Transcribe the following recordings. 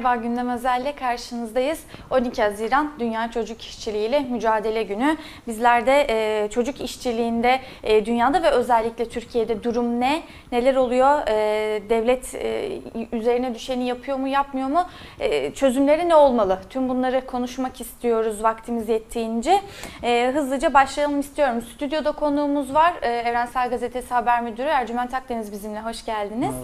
Merhaba Gündem Özel'le karşınızdayız. 12 Haziran Dünya Çocuk İşçiliği ile Mücadele Günü. Bizler de e, çocuk işçiliğinde e, dünyada ve özellikle Türkiye'de durum ne, neler oluyor, e, devlet e, üzerine düşeni yapıyor mu, yapmıyor mu, e, çözümleri ne olmalı? Tüm bunları konuşmak istiyoruz vaktimiz yettiğince. E, hızlıca başlayalım istiyorum. Stüdyoda konuğumuz var. E, Evrensel Gazetesi Haber Müdürü Ercüment Akdeniz bizimle. Hoş geldiniz.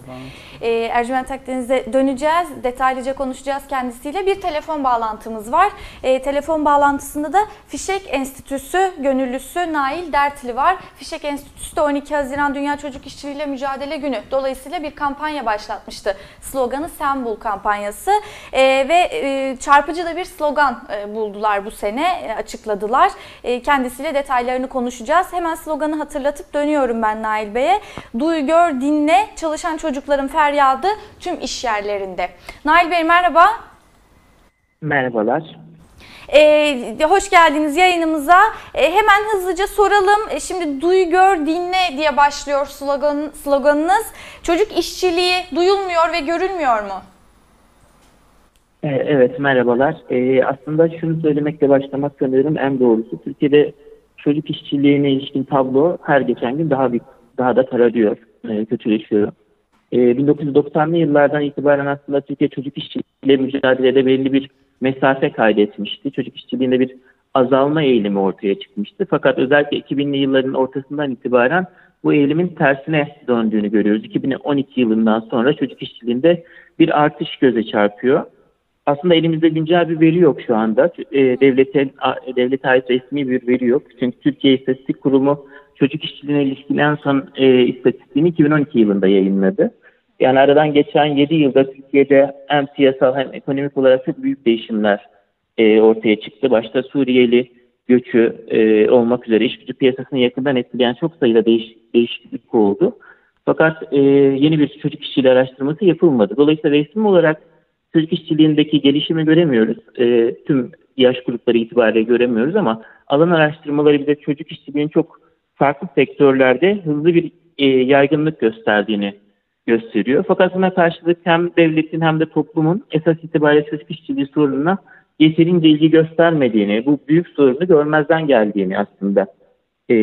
E, Ercüment Akdeniz'e döneceğiz. Detaylıca konuşacağız kendisiyle. Bir telefon bağlantımız var. E, telefon bağlantısında da Fişek Enstitüsü gönüllüsü Nail Dertli var. Fişek Enstitüsü de 12 Haziran Dünya Çocuk İşçiliği ile Mücadele Günü. Dolayısıyla bir kampanya başlatmıştı. Sloganı Sen Bul kampanyası. E, ve e, çarpıcı da bir slogan e, buldular bu sene. e, açıkladılar. E, kendisiyle detaylarını konuşacağız. Hemen sloganı hatırlatıp dönüyorum ben Nail Bey'e. Duy, gör, dinle. Çalışan çocukların feryadı tüm iş yerlerinde. Nail Bey merhaba. Merhabalar. Ee, hoş geldiniz yayınımıza. Ee, hemen hızlıca soralım. Ee, şimdi duy, gör, dinle diye başlıyor slogan, sloganınız. Çocuk işçiliği duyulmuyor ve görülmüyor mu? Ee, Evet, merhabalar. Ee, aslında şunu söylemekle başlamak sanıyorum en doğrusu. Türkiye'de çocuk işçiliğine ilişkin tablo her geçen gün daha bir, daha da kararıyor, e, kötüleşiyor. Ee, 1990'lı yıllardan itibaren aslında Türkiye çocuk işçiliğiyle mücadelede belli bir mesafe kaydetmişti. Çocuk işçiliğinde bir azalma eğilimi ortaya çıkmıştı. Fakat özellikle 2000'li yılların ortasından itibaren bu eğilimin tersine döndüğünü görüyoruz. 2012 yılından sonra çocuk işçiliğinde bir artış göze çarpıyor. Aslında elimizde güncel bir veri yok şu anda. E, devlete, devlete ait resmi bir veri yok. Çünkü Türkiye İstatistik Kurumu çocuk işçiliğine ilişkin en son e, istatistiğini 2012 yılında yayınladı. Yani aradan geçen 7 yılda Türkiye'de hem siyasal hem ekonomik olarak çok büyük değişimler e, ortaya çıktı. Başta Suriyeli göçü e, olmak üzere iş gücü piyasasını yakından etkileyen çok sayıda değiş, değişiklik oldu. Fakat e, yeni bir çocuk işçiliği araştırması yapılmadı. Dolayısıyla resmi olarak çocuk işçiliğindeki gelişimi göremiyoruz. E, tüm yaş grupları itibariyle göremiyoruz ama alan araştırmaları bize çocuk işçiliğinin çok farklı sektörlerde hızlı bir e, yaygınlık gösterdiğini gösteriyor. Fakat buna karşılık hem devletin hem de toplumun esas itibariyle çocuk işçiliği sorununa yeterince ilgi göstermediğini, bu büyük sorunu görmezden geldiğini aslında e,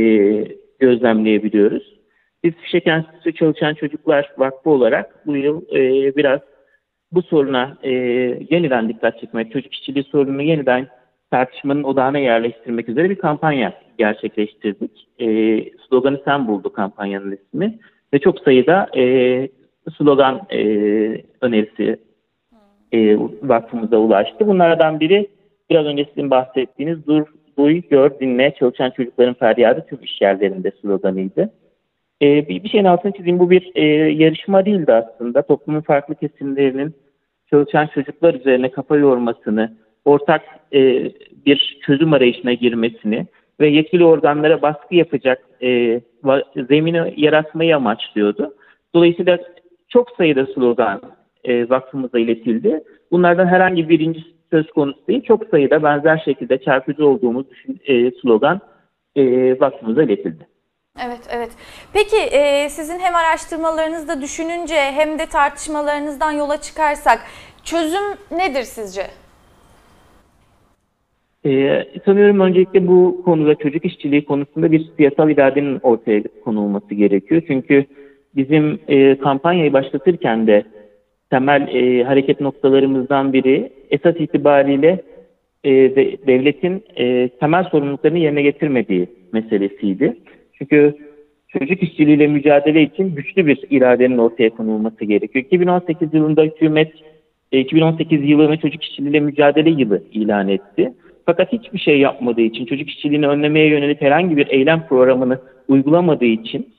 gözlemleyebiliyoruz. Biz Fişek Enstitüsü Çalışan Çocuklar Vakfı olarak bu yıl e, biraz bu soruna e, yeniden dikkat çekmek, çocuk işçiliği sorununu yeniden tartışmanın odağına yerleştirmek üzere bir kampanya gerçekleştirdik. E, sloganı Sen Buldu kampanyanın ismi ve çok sayıda e, slogan e, önerisi e, vakfımıza ulaştı. Bunlardan biri biraz önce sizin bahsettiğiniz dur, duy, gör, dinle, çalışan çocukların feryadı tüm iş yerlerinde sloganıydı. E, bir, bir şeyin altını çizeyim. Bu bir e, yarışma değildi aslında. Toplumun farklı kesimlerinin çalışan çocuklar üzerine kafa yormasını, ortak e, bir çözüm arayışına girmesini ve yetkili organlara baskı yapacak e, zemini yaratmayı amaçlıyordu. Dolayısıyla çok sayıda slogan e, vakfımıza iletildi. Bunlardan herhangi birinci söz konusu değil. Çok sayıda benzer şekilde çarpıcı olduğumuz e, slogan e, vakfımıza iletildi. Evet, evet. Peki e, sizin hem araştırmalarınızda düşününce hem de tartışmalarınızdan yola çıkarsak çözüm nedir sizce? Ee, sanıyorum öncelikle bu konuda çocuk işçiliği konusunda bir siyasal iradenin ortaya konulması gerekiyor. Çünkü bizim e, kampanyayı başlatırken de temel e, hareket noktalarımızdan biri esas itibariyle e, de- devletin e, temel sorumluluklarını yerine getirmediği meselesiydi. Çünkü çocuk işçiliğiyle mücadele için güçlü bir iradenin ortaya konulması gerekiyor. 2018 yılında hükümet e, 2018 yılını çocuk işçiliğiyle mücadele yılı ilan etti. Fakat hiçbir şey yapmadığı için, çocuk işçiliğini önlemeye yönelik herhangi bir eylem programını uygulamadığı için,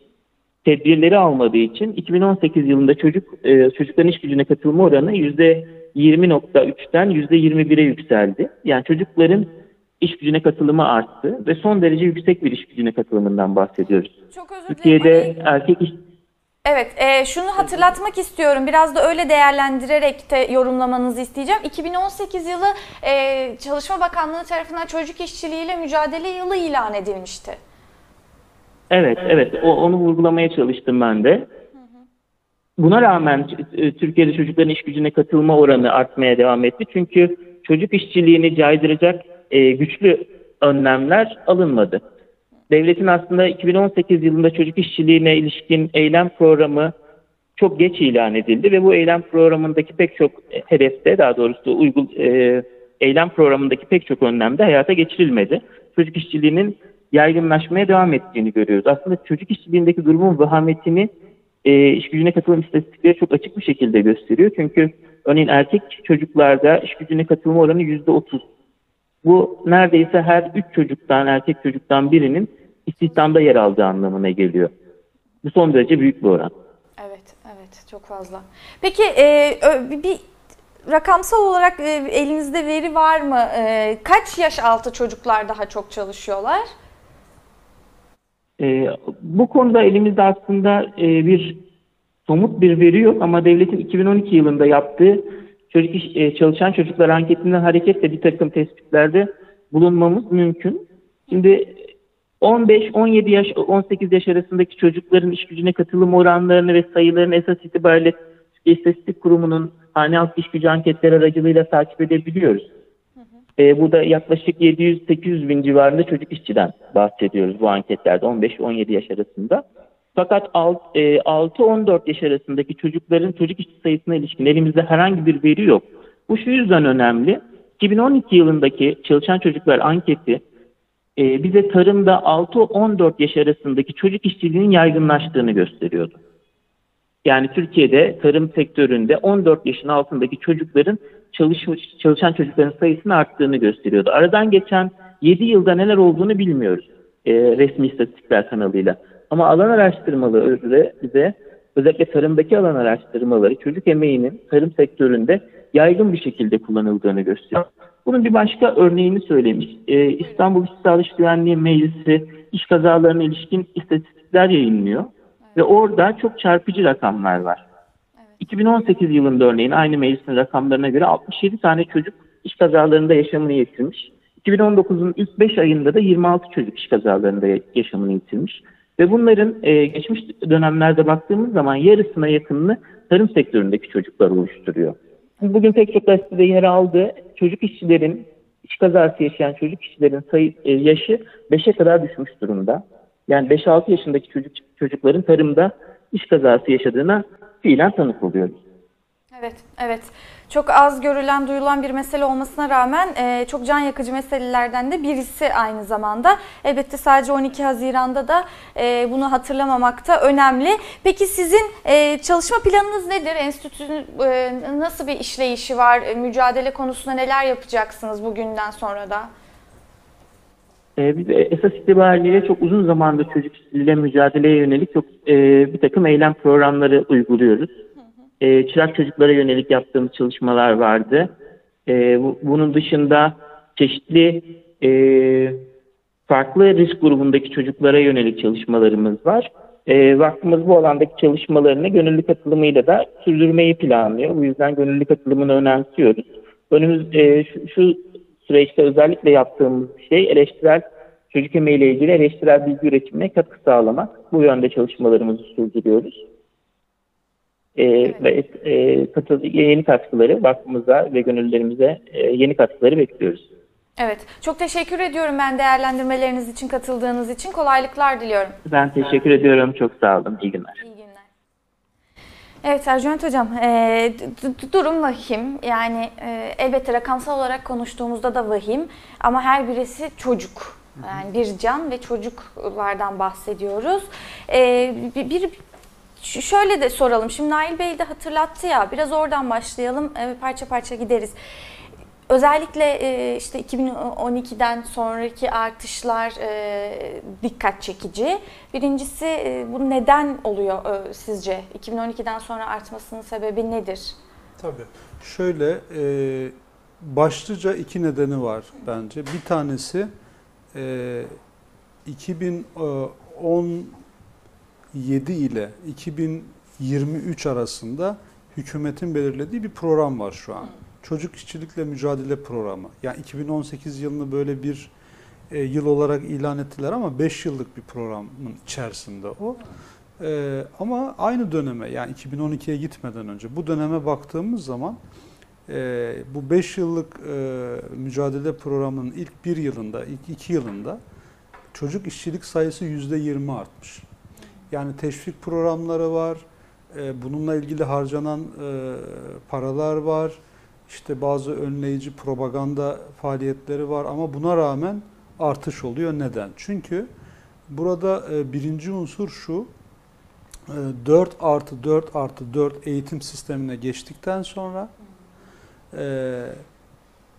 tedbirleri almadığı için 2018 yılında çocuk e, çocukların iş gücüne katılma oranı %20.3'ten %21'e yükseldi. Yani çocukların iş gücüne katılımı arttı ve son derece yüksek bir iş gücüne katılımından bahsediyoruz. Çok özür dilerim. Türkiye'de erkek iş Evet, e, şunu hatırlatmak istiyorum. Biraz da öyle değerlendirerek de yorumlamanızı isteyeceğim. 2018 yılı e, Çalışma Bakanlığı tarafından çocuk işçiliğiyle mücadele yılı ilan edilmişti. Evet, evet. O, onu vurgulamaya çalıştım ben de. Buna rağmen Türkiye'de çocukların iş gücüne katılma oranı artmaya devam etti. Çünkü çocuk işçiliğini caydıracak e, güçlü önlemler alınmadı. Devletin aslında 2018 yılında çocuk işçiliğine ilişkin eylem programı çok geç ilan edildi ve bu eylem programındaki pek çok hedefte daha doğrusu uygul e, eylem programındaki pek çok önlemde hayata geçirilmedi. Çocuk işçiliğinin yaygınlaşmaya devam ettiğini görüyoruz. Aslında çocuk işçiliğindeki durumun vahametini e, iş gücüne katılım istatistikleri çok açık bir şekilde gösteriyor. Çünkü örneğin erkek çocuklarda iş gücüne katılma oranı yüzde otuz. Bu neredeyse her üç çocuktan, erkek çocuktan birinin istihdamda yer aldığı anlamına geliyor. Bu son derece büyük bir oran. Evet, evet çok fazla. Peki e, bir, rakamsal olarak e, elinizde veri var mı? E, kaç yaş altı çocuklar daha çok çalışıyorlar? Ee, bu konuda elimizde aslında e, bir somut bir veri yok ama devletin 2012 yılında yaptığı çocuk iş- e, çalışan çocuklar anketinden hareketle bir takım tespitlerde bulunmamız mümkün. Şimdi 15-17 yaş, 18 yaş arasındaki çocukların iş gücüne katılım oranlarını ve sayılarını esas itibariyle İstatistik Kurumu'nun hane halkı iş gücü anketleri aracılığıyla takip edebiliyoruz. E, burada yaklaşık 700-800 bin civarında çocuk işçiden bahsediyoruz bu anketlerde 15-17 yaş arasında. Fakat alt- e, 6-14 yaş arasındaki çocukların çocuk işçi sayısına ilişkin elimizde herhangi bir veri yok. Bu şu yüzden önemli. 2012 yılındaki çalışan çocuklar anketi e, bize tarımda 6-14 yaş arasındaki çocuk işçiliğinin yaygınlaştığını gösteriyordu. Yani Türkiye'de tarım sektöründe 14 yaşın altındaki çocukların çalışmış, çalışan çocukların sayısının arttığını gösteriyordu. Aradan geçen 7 yılda neler olduğunu bilmiyoruz e, resmi istatistikler kanalıyla. Ama alan araştırmaları bize özellikle tarımdaki alan araştırmaları çocuk emeğinin tarım sektöründe yaygın bir şekilde kullanıldığını gösteriyor. Bunun bir başka örneğini söylemiş. E, İstanbul İş Sağlığı İş Güvenliği Meclisi iş kazalarına ilişkin istatistikler yayınlıyor. Ve orada çok çarpıcı rakamlar var. 2018 yılında örneğin aynı meclisin rakamlarına göre 67 tane çocuk iş kazalarında yaşamını yitirmiş. 2019'un ilk 5 ayında da 26 çocuk iş kazalarında yaşamını yitirmiş. Ve bunların e, geçmiş dönemlerde baktığımız zaman yarısına yakınını tarım sektöründeki çocuklar oluşturuyor. Bugün pek çok gazetede yer aldı. Çocuk işçilerin, iş kazası yaşayan çocuk işçilerin sayı, e, yaşı 5'e kadar düşmüş durumda. Yani 5-6 yaşındaki çocuk çocukların tarımda iş kazası yaşadığına fiilen tanık oluyoruz. Evet, evet. Çok az görülen, duyulan bir mesele olmasına rağmen e, çok can yakıcı meselelerden de birisi aynı zamanda. Elbette sadece 12 Haziran'da da e, bunu hatırlamamak da önemli. Peki sizin e, çalışma planınız nedir? Enstitünün e, nasıl bir işleyişi var? E, mücadele konusunda neler yapacaksınız bugünden sonra da? Ee, biz esas itibariyle çok uzun zamandır çocuk işçiliğiyle mücadeleye yönelik çok e, bir takım eylem programları uyguluyoruz. E, çırak çocuklara yönelik yaptığımız çalışmalar vardı. E, bu- bunun dışında çeşitli e, farklı risk grubundaki çocuklara yönelik çalışmalarımız var. E, vakfımız bu alandaki çalışmalarını gönüllü katılımıyla da sürdürmeyi planlıyor. Bu yüzden gönüllü katılımını önemsiyoruz. Önümüz e, şu, şu süreçte özellikle yaptığımız şey eleştirel çocuk emeğiyle ilgili eleştirel bilgi üretimine katkı sağlamak. Bu yönde çalışmalarımızı sürdürüyoruz. E, ve e, katıl- yeni katkıları vakfımıza ve gönüllülerimize e, yeni katkıları bekliyoruz. Evet, çok teşekkür ediyorum ben değerlendirmeleriniz için, katıldığınız için. Kolaylıklar diliyorum. Ben teşekkür ediyorum. Çok sağ olun. İyi günler. İyi günler. Evet Ercüment Hocam, e, durum vahim. Yani e, elbette rakamsal olarak konuştuğumuzda da vahim ama her birisi çocuk. Yani bir can ve çocuklardan bahsediyoruz. E, bir, bir- şöyle de soralım. Şimdi Nail Bey de hatırlattı ya, biraz oradan başlayalım, e, parça parça gideriz. Özellikle e, işte 2012'den sonraki artışlar e, dikkat çekici. Birincisi bu neden oluyor sizce? 2012'den sonra artmasının sebebi nedir? Tabii. Şöyle başlıca iki nedeni var bence. Bir tanesi e, 2017 ile 2023 arasında hükümetin belirlediği bir program var şu an. Çocuk işçilikle mücadele programı. Yani 2018 yılını böyle bir e, yıl olarak ilan ettiler ama 5 yıllık bir programın içerisinde o. Ee, ama aynı döneme yani 2012'ye gitmeden önce bu döneme baktığımız zaman e, bu 5 yıllık e, mücadele programının ilk bir yılında, ilk iki yılında çocuk işçilik sayısı %20 artmış. Yani teşvik programları var, e, bununla ilgili harcanan e, paralar var, işte bazı önleyici propaganda faaliyetleri var ama buna rağmen artış oluyor. Neden? Çünkü burada e, birinci unsur şu, e, 4 artı 4 artı 4 eğitim sistemine geçtikten sonra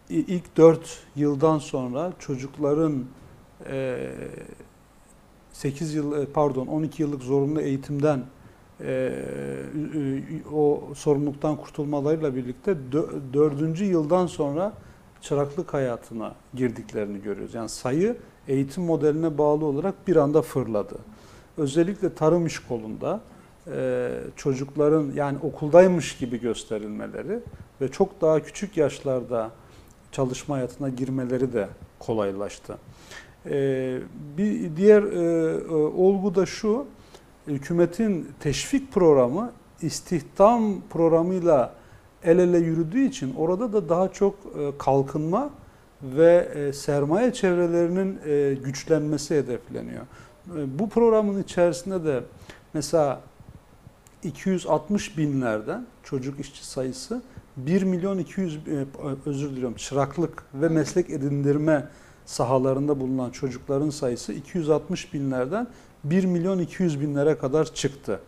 ilk 4 yıldan sonra çocukların 8 yıl e, pardon 12 yıllık zorunlu eğitimden e, o sorumluluktan kurtulmalarıyla birlikte dö- dördüncü yıldan sonra çıraklık hayatına girdiklerini görüyoruz. Yani sayı eğitim modeline bağlı olarak bir anda fırladı. Özellikle tarım iş kolunda e, çocukların yani okuldaymış gibi gösterilmeleri ve çok daha küçük yaşlarda çalışma hayatına girmeleri de kolaylaştı. E, bir diğer e, e, olgu da şu, hükümetin teşvik programı istihdam programıyla el ele yürüdüğü için orada da daha çok e, kalkınma ve e, sermaye çevrelerinin güçlenmesi hedefleniyor. Bu programın içerisinde de mesela 260 binlerden çocuk işçi sayısı 1 milyon 200 e, özür diliyorum çıraklık ve meslek edindirme sahalarında bulunan çocukların sayısı 260 binlerden 1 milyon 200 binlere kadar çıktı.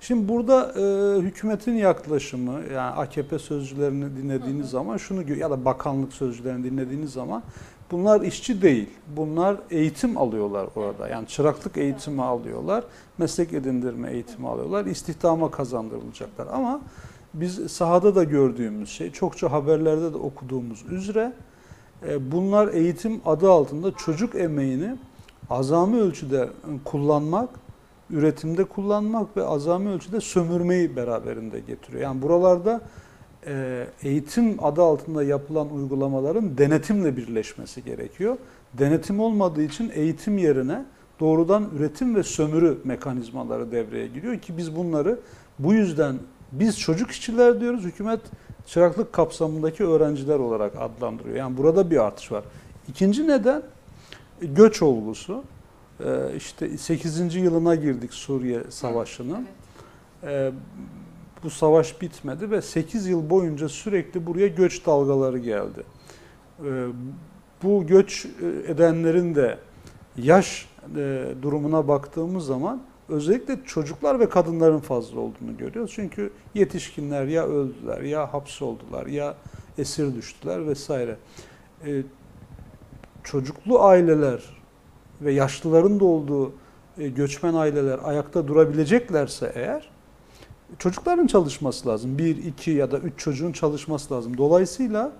Şimdi burada e, hükümetin yaklaşımı yani AKP sözcülerini dinlediğiniz zaman şunu ya da bakanlık sözcülerini dinlediğiniz zaman bunlar işçi değil. Bunlar eğitim alıyorlar orada. Yani çıraklık eğitimi alıyorlar, meslek edindirme eğitimi alıyorlar, istihdama kazandırılacaklar. Ama biz sahada da gördüğümüz şey, çokça haberlerde de okuduğumuz üzere bunlar eğitim adı altında çocuk emeğini azami ölçüde kullanmak, üretimde kullanmak ve azami ölçüde sömürmeyi beraberinde getiriyor. Yani buralarda e, eğitim adı altında yapılan uygulamaların denetimle birleşmesi gerekiyor. Denetim olmadığı için eğitim yerine doğrudan üretim ve sömürü mekanizmaları devreye giriyor ki biz bunları bu yüzden biz çocuk işçiler diyoruz, hükümet çıraklık kapsamındaki öğrenciler olarak adlandırıyor. Yani burada bir artış var. İkinci neden göç olgusu. Ee, işte 8. yılına girdik Suriye Savaşı'nın. Ee, bu savaş bitmedi ve 8 yıl boyunca sürekli buraya göç dalgaları geldi. Ee, bu göç e, edenlerin de yaş e, durumuna baktığımız zaman özellikle çocuklar ve kadınların fazla olduğunu görüyoruz. Çünkü yetişkinler ya öldüler ya hapsoldular ya esir düştüler vesaire. Ee, çocuklu aileler ve yaşlıların da olduğu e, göçmen aileler ayakta durabileceklerse eğer çocukların çalışması lazım. Bir, iki ya da üç çocuğun çalışması lazım. Dolayısıyla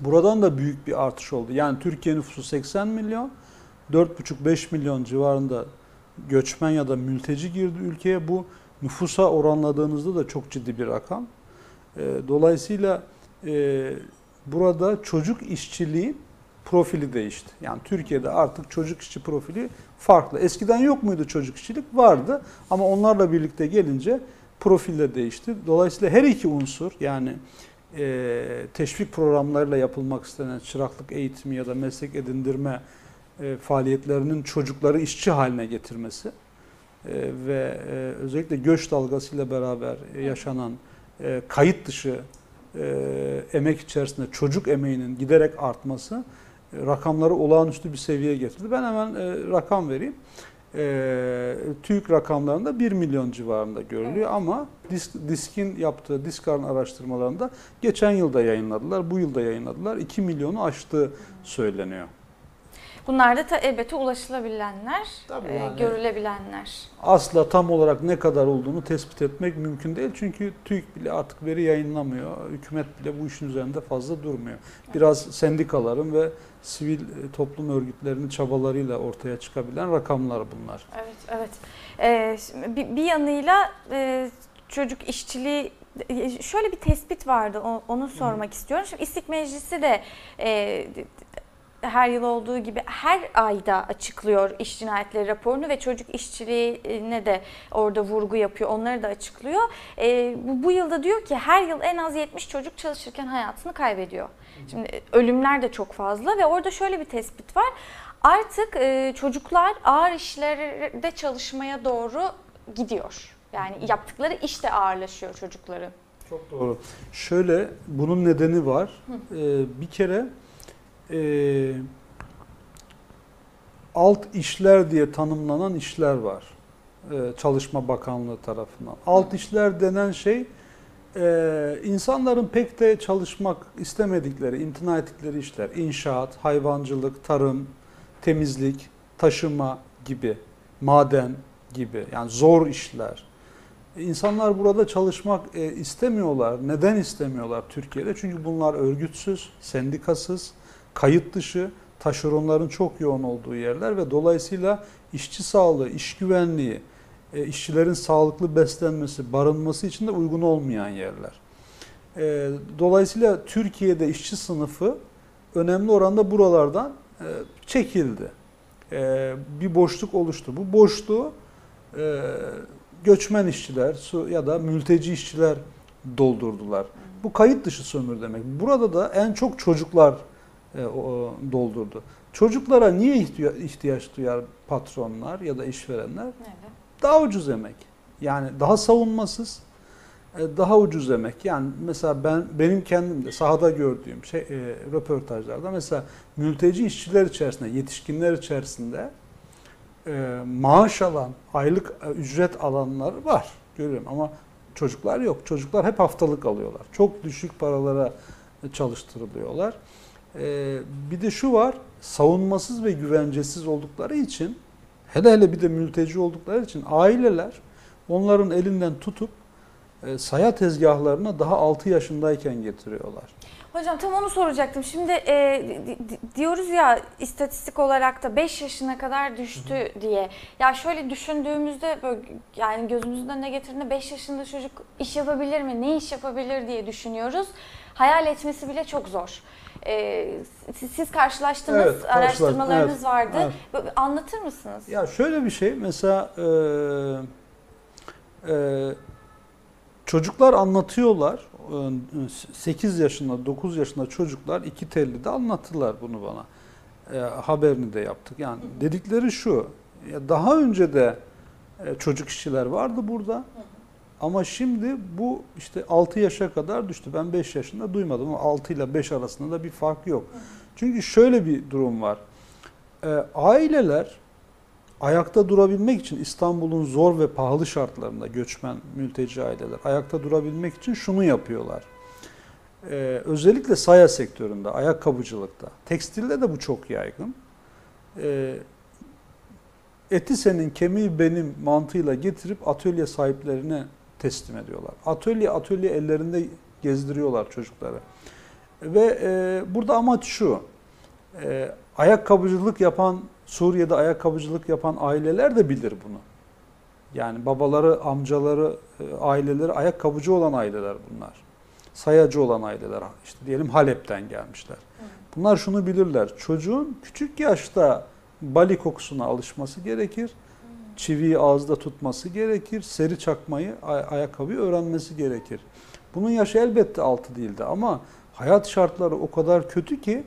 buradan da büyük bir artış oldu. Yani Türkiye nüfusu 80 milyon, 4,5-5 milyon civarında göçmen ya da mülteci girdi ülkeye. Bu nüfusa oranladığınızda da çok ciddi bir rakam. E, Dolayısıyla e, burada çocuk işçiliği profili değişti. Yani Türkiye'de artık çocuk işçi profili farklı. Eskiden yok muydu çocuk işçilik? Vardı ama onlarla birlikte gelince profil de değişti. Dolayısıyla her iki unsur yani e, teşvik programlarıyla yapılmak istenen çıraklık eğitimi ya da meslek edindirme e, faaliyetlerinin çocukları işçi haline getirmesi e, ve e, özellikle göç dalgasıyla beraber yaşanan e, kayıt dışı e, emek içerisinde çocuk emeğinin giderek artması e, rakamları olağanüstü bir seviyeye getirdi. Ben hemen e, rakam vereyim. E, TÜİK rakamlarında 1 milyon civarında görülüyor ama Disk, Disk'in yaptığı Diskar'ın araştırmalarında geçen yılda yayınladılar, bu yılda yayınladılar. 2 milyonu aştığı söyleniyor. Bunlar da ta, elbette ulaşılabilenler, Tabii e, yani. görülebilenler. Asla tam olarak ne kadar olduğunu tespit etmek mümkün değil. Çünkü TÜİK bile artık veri yayınlamıyor. Hükümet bile bu işin üzerinde fazla durmuyor. Biraz sendikaların ve sivil e, toplum örgütlerinin çabalarıyla ortaya çıkabilen rakamlar bunlar. Evet, evet. Ee, şimdi bir, bir yanıyla e, çocuk işçiliği e, şöyle bir tespit vardı onu sormak istiyorum. Şimdi İstik Meclisi de e, her yıl olduğu gibi her ayda açıklıyor iş cinayetleri raporunu ve çocuk işçiliğine de orada vurgu yapıyor. Onları da açıklıyor. E, bu, bu yılda diyor ki her yıl en az 70 çocuk çalışırken hayatını kaybediyor. Şimdi e, ölümler de çok fazla ve orada şöyle bir tespit var. Artık e, çocuklar ağır işlerde çalışmaya doğru gidiyor. Yani yaptıkları iş de ağırlaşıyor çocukların. Çok doğru. Şöyle bunun nedeni var. Ee, bir kere e, alt işler diye tanımlanan işler var. Ee, Çalışma Bakanlığı tarafından. Alt işler denen şey e, insanların pek de çalışmak istemedikleri, imtina ettikleri işler. İnşaat, hayvancılık, tarım, temizlik, taşıma gibi, maden gibi yani zor işler. İnsanlar burada çalışmak e, istemiyorlar. Neden istemiyorlar Türkiye'de? Çünkü bunlar örgütsüz, sendikasız, kayıt dışı, taşeronların çok yoğun olduğu yerler ve dolayısıyla işçi sağlığı, iş güvenliği, e, işçilerin sağlıklı beslenmesi, barınması için de uygun olmayan yerler. E, Dolayısıyla Türkiye'de işçi sınıfı önemli oranda buralardan e, çekildi. Bir boşluk oluştu. Bu boşluğu göçmen işçiler ya da mülteci işçiler doldurdular. Bu kayıt dışı sömürü demek. Burada da en çok çocuklar e, o- doldurdu. Çocuklara niye ihtiya- ihtiyaç duyar patronlar ya da işverenler? Evet. Daha ucuz emek. Yani daha savunmasız, e, daha ucuz emek. Yani mesela ben benim kendim de sahada gördüğüm şey e, röportajlarda mesela mülteci işçiler içerisinde, yetişkinler içerisinde e, maaş alan, aylık e, ücret alanlar var. Görüyorum ama çocuklar yok. Çocuklar hep haftalık alıyorlar. Çok düşük paralara çalıştırılıyorlar. E, bir de şu var, savunmasız ve güvencesiz oldukları için hele hele bir de mülteci oldukları için aileler onların elinden tutup e, saya tezgahlarına daha 6 yaşındayken getiriyorlar. Hocam tam onu soracaktım. Şimdi e, di- di- diyoruz ya istatistik olarak da 5 yaşına kadar düştü diye. Ya şöyle düşündüğümüzde böyle yani gözümüzün önüne getirdiğinde 5 yaşında çocuk iş yapabilir mi? Ne iş yapabilir diye düşünüyoruz. Hayal etmesi bile çok zor. E, siz, siz karşılaştınız, Evet, araştırmalarınız Evet, vardı. evet. Anlatır mısınız? Ya şöyle bir şey mesela e, e, çocuklar anlatıyorlar. E, 8 yaşında 9 yaşında çocuklar iki telli de anlattılar bunu bana. E, haberini de yaptık. Yani dedikleri şu. Ya daha önce de e, çocuk işçiler vardı burada. Ama şimdi bu işte 6 yaşa kadar düştü. Ben 5 yaşında duymadım ama 6 ile 5 arasında da bir fark yok. Çünkü şöyle bir durum var. E, aileler ayakta durabilmek için İstanbul'un zor ve pahalı şartlarında göçmen mülteci aileler ayakta durabilmek için şunu yapıyorlar. Ee, özellikle saya sektöründe, ayakkabıcılıkta, tekstilde de bu çok yaygın. Ee, eti senin, kemiği benim mantığıyla getirip atölye sahiplerine teslim ediyorlar. Atölye atölye ellerinde gezdiriyorlar çocukları. Ve e, burada amaç şu, e, ayakkabıcılık yapan Suriye'de ayakkabıcılık yapan aileler de bilir bunu. Yani babaları, amcaları, e, aileleri ayakkabıcı olan aileler bunlar. Sayacı olan aileler. İşte diyelim Halep'ten gelmişler. Bunlar şunu bilirler. Çocuğun küçük yaşta bali kokusuna alışması gerekir. Çiviyi ağızda tutması gerekir. Seri çakmayı, ay- ayakkabıyı öğrenmesi gerekir. Bunun yaşı elbette 6 değildi ama hayat şartları o kadar kötü ki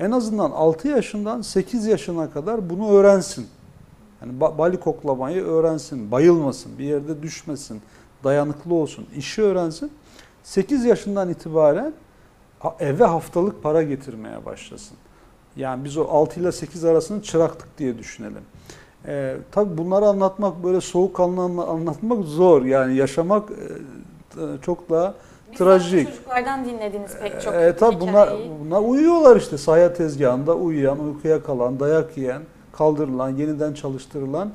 en azından 6 yaşından 8 yaşına kadar bunu öğrensin. Yani ba- bali koklamayı öğrensin, bayılmasın, bir yerde düşmesin, dayanıklı olsun, işi öğrensin. 8 yaşından itibaren eve haftalık para getirmeye başlasın. Yani biz o 6 ile 8 arasını çıraktık diye düşünelim. Ee, tabii bunları anlatmak böyle soğukkanlı anla- anlatmak zor. Yani yaşamak e, e, çok daha Biz trajik. Çocuklardan dinlediniz pek çok E, tabii bunlar, bunlar uyuyorlar işte sahaya tezgahında uyuyan, uykuya kalan, dayak yiyen, kaldırılan, yeniden çalıştırılan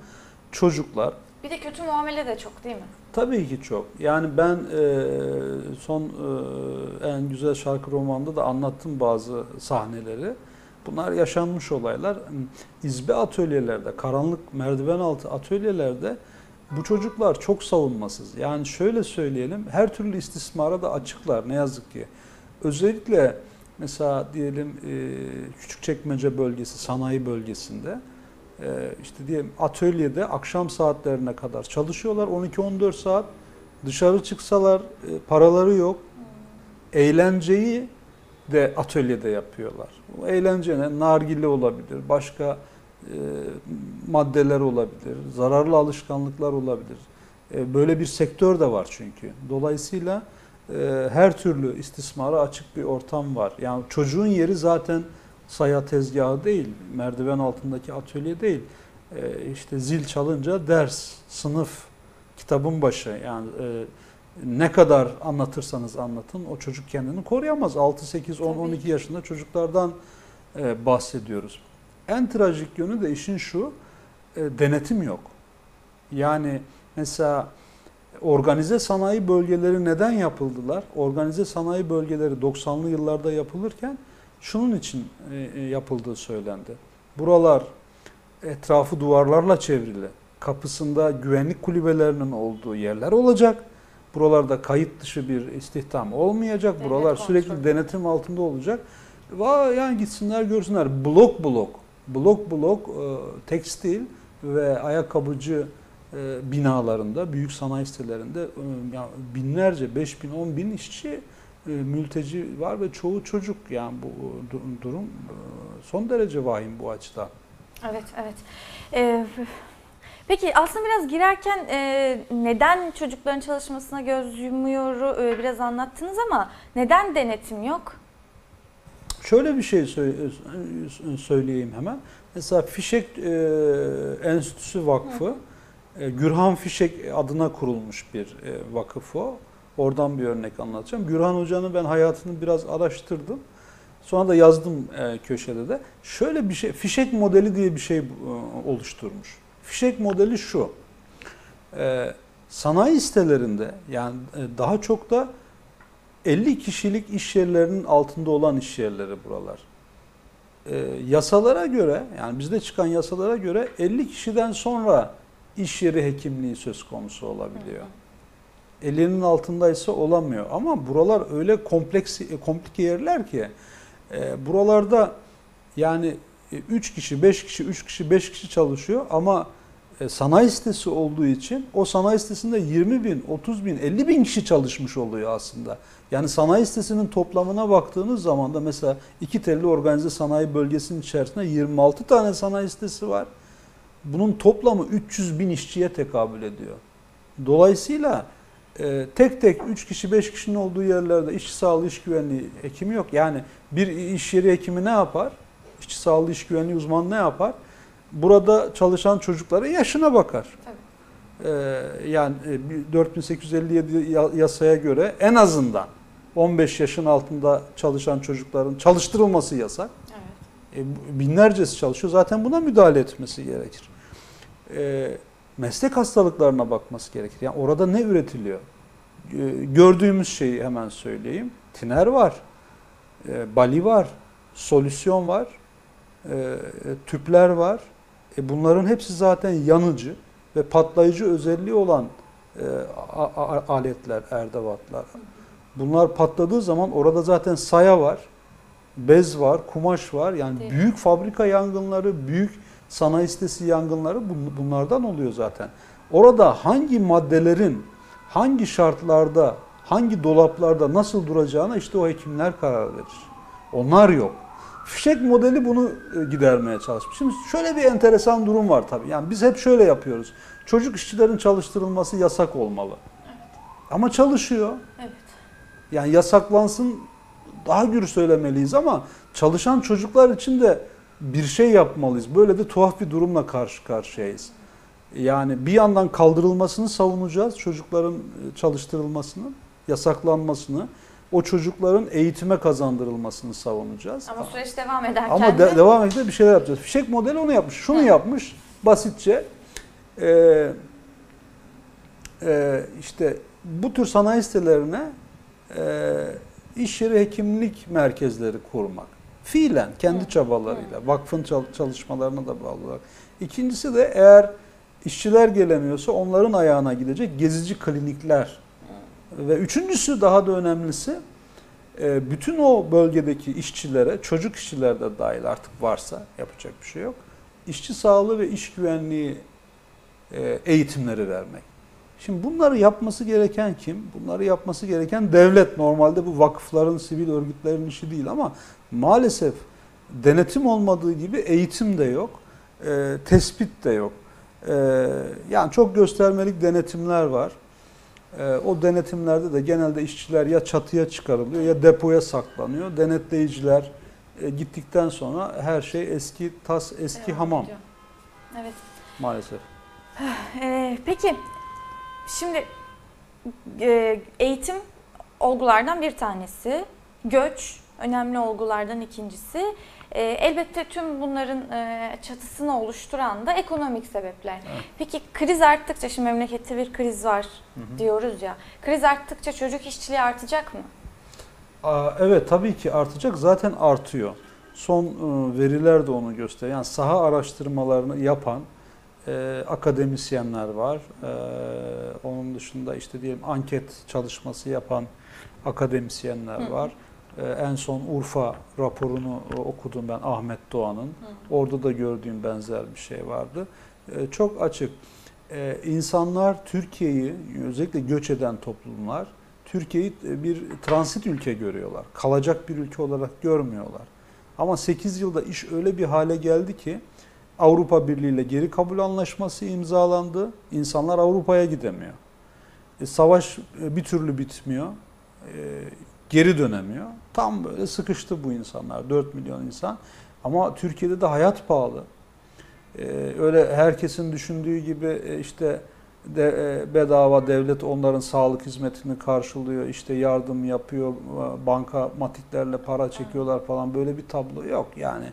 çocuklar. Bir de kötü muamele de çok değil mi? Tabii ki çok. Yani ben e, son e, en güzel şarkı romanda da anlattım bazı sahneleri. Bunlar yaşanmış olaylar. İzbe atölyelerde, karanlık merdiven altı atölyelerde bu çocuklar çok savunmasız. Yani şöyle söyleyelim, her türlü istismara da açıklar ne yazık ki. Özellikle Mesela diyelim e, Küçükçekmece bölgesi, sanayi bölgesinde e, işte diyelim atölyede akşam saatlerine kadar çalışıyorlar. 12-14 saat dışarı çıksalar e, paraları yok. Eğlenceyi de atölyede yapıyorlar. Eğlence? Nargile olabilir, başka e, maddeler olabilir, zararlı alışkanlıklar olabilir. E, böyle bir sektör de var çünkü. Dolayısıyla e, her türlü istismara açık bir ortam var. Yani çocuğun yeri zaten saya tezgahı değil, merdiven altındaki atölye değil. E, işte zil çalınca ders, sınıf, kitabın başı. Yani e, ne kadar anlatırsanız anlatın o çocuk kendini koruyamaz. 6, 8, 10, Tabii 12 yaşında çocuklardan e, bahsediyoruz. En trajik yönü de işin şu, e, denetim yok. Yani mesela organize sanayi bölgeleri neden yapıldılar? Organize sanayi bölgeleri 90'lı yıllarda yapılırken şunun için e, e, yapıldığı söylendi. Buralar etrafı duvarlarla çevrili. Kapısında güvenlik kulübelerinin olduğu yerler olacak. Buralarda kayıt dışı bir istihdam olmayacak. Buralar sürekli kontrolü. denetim altında olacak. Vay yani gitsinler görsünler. Blok blok, blok blok e, tekstil ve ayakkabıcı e, binalarında, büyük sanayi sitelerinde e, binlerce, 5 bin, 10 bin işçi e, mülteci var ve çoğu çocuk. Yani bu e, du- durum e, son derece vahim bu açıdan. Evet, evet. Ee, peki aslında biraz girerken e, neden çocukların çalışmasına göz yumuyor e, biraz anlattınız ama neden denetim yok? Şöyle bir şey sö- söyleyeyim hemen. Mesela Fişek e, Enstitüsü Vakfı, e, Gürhan Fişek adına kurulmuş bir e, vakıf o. Oradan bir örnek anlatacağım. Gürhan Hoca'nın ben hayatını biraz araştırdım. Sonra da yazdım e, köşede de. Şöyle bir şey, fişek modeli diye bir şey e, oluşturmuş. Fişek modeli şu. E, sanayi sitelerinde yani e, daha çok da 50 kişilik iş yerlerinin altında olan iş yerleri buralar. E, yasalara göre yani bizde çıkan yasalara göre 50 kişiden sonra iş yeri hekimliği söz konusu olabiliyor. 50'nin altındaysa olamıyor. Ama buralar öyle kompleks, komplike yerler ki e, buralarda yani 3 kişi, 5 kişi, 3 kişi, 5 kişi çalışıyor ama e, sanayi sitesi olduğu için o sanayi sitesinde 20 bin, 30 bin, 50 bin kişi çalışmış oluyor aslında. Yani sanayi sitesinin toplamına baktığınız zaman da mesela iki telli organize sanayi bölgesinin içerisinde 26 tane sanayi sitesi var. Bunun toplamı 300 bin işçiye tekabül ediyor. Dolayısıyla e, tek tek 3 kişi 5 kişinin olduğu yerlerde işçi sağlığı iş güvenliği hekimi yok. Yani bir iş yeri hekimi ne yapar? İşçi sağlığı iş güvenliği uzmanı ne yapar? Burada çalışan çocuklara yaşına bakar. Tabii. Ee, yani e, bir 4857 ya- yasaya göre en azından 15 yaşın altında çalışan çocukların çalıştırılması yasak. Evet. E, binlercesi çalışıyor. Zaten buna müdahale etmesi gerekir. E, meslek hastalıklarına bakması gerekir. Yani orada ne üretiliyor? E, gördüğümüz şeyi hemen söyleyeyim. Tiner var, e, bali var, solüsyon var, e, tüpler var. E, bunların hepsi zaten yanıcı ve patlayıcı özelliği olan e, aletler, erdevatlar. Bunlar patladığı zaman orada zaten saya var, bez var, kumaş var. Yani Değil. büyük fabrika yangınları, büyük sanayi sitesi yangınları bun- bunlardan oluyor zaten. Orada hangi maddelerin hangi şartlarda, hangi dolaplarda nasıl duracağına işte o hekimler karar verir. Onlar yok. Fişek modeli bunu e, gidermeye çalışmış. Şimdi şöyle bir enteresan durum var tabii. Yani biz hep şöyle yapıyoruz. Çocuk işçilerin çalıştırılması yasak olmalı. Ama çalışıyor. Evet. Yani yasaklansın daha gür söylemeliyiz ama çalışan çocuklar için de bir şey yapmalıyız. Böyle de tuhaf bir durumla karşı karşıyayız. Yani bir yandan kaldırılmasını savunacağız çocukların e, çalıştırılmasını, yasaklanmasını, o çocukların eğitime kazandırılmasını savunacağız. Ama süreç devam ederken Ama de de, devam edip bir şeyler yapacağız. Fişek modeli onu yapmış. Şunu yapmış basitçe. Ee, e, işte bu tür sanayi sitelerine e, iş yeri hekimlik merkezleri kurmak. Fiilen kendi çabalarıyla, vakfın çal- çalışmalarına da bağlı olarak. İkincisi de eğer işçiler gelemiyorsa onların ayağına gidecek gezici klinikler. Ve üçüncüsü daha da önemlisi e, bütün o bölgedeki işçilere, çocuk işçiler de dahil artık varsa yapacak bir şey yok. İşçi sağlığı ve iş güvenliği e, eğitimleri vermek. Şimdi bunları yapması gereken kim? Bunları yapması gereken devlet. Normalde bu vakıfların, sivil örgütlerin işi değil ama maalesef denetim olmadığı gibi eğitim de yok, e, tespit de yok. E, yani çok göstermelik denetimler var. E, o denetimlerde de genelde işçiler ya çatıya çıkarılıyor ya depoya saklanıyor. Denetleyiciler e, gittikten sonra her şey eski tas, eski Devam hamam ediyor. Evet. maalesef. Ee, peki şimdi e, eğitim olgulardan bir tanesi, göç önemli olgulardan ikincisi. E, elbette tüm bunların e, çatısını oluşturan da ekonomik sebepler. Evet. Peki kriz arttıkça şimdi memlekette bir kriz var Hı hı. diyoruz ya. Kriz arttıkça çocuk işçiliği artacak mı? Aa, Evet tabii ki artacak. Zaten artıyor. Son e, veriler de onu gösteriyor. Yani saha araştırmalarını yapan e, akademisyenler var. E, onun dışında işte diyelim anket çalışması yapan akademisyenler Hı hı. var. E, en son Urfa raporunu e, okudum ben Ahmet Doğan'ın. Orada da gördüğüm benzer bir şey vardı. E, çok açık. E, insanlar Türkiye'yi özellikle göç eden toplumlar Türkiye'yi e, bir transit ülke görüyorlar. Kalacak bir ülke olarak görmüyorlar. Ama 8 yılda iş öyle bir hale geldi ki Avrupa Birliği ile geri kabul anlaşması imzalandı. İnsanlar Avrupa'ya gidemiyor. E, savaş e, bir türlü bitmiyor. E, geri dönemiyor. Tam böyle sıkıştı bu insanlar. 4 milyon insan. Ama Türkiye'de de hayat pahalı. E, öyle herkesin düşündüğü gibi e, işte de, e, bedava devlet onların sağlık hizmetini karşılıyor, işte yardım yapıyor, e, bankamatiklerle para çekiyorlar falan böyle bir tablo yok. Yani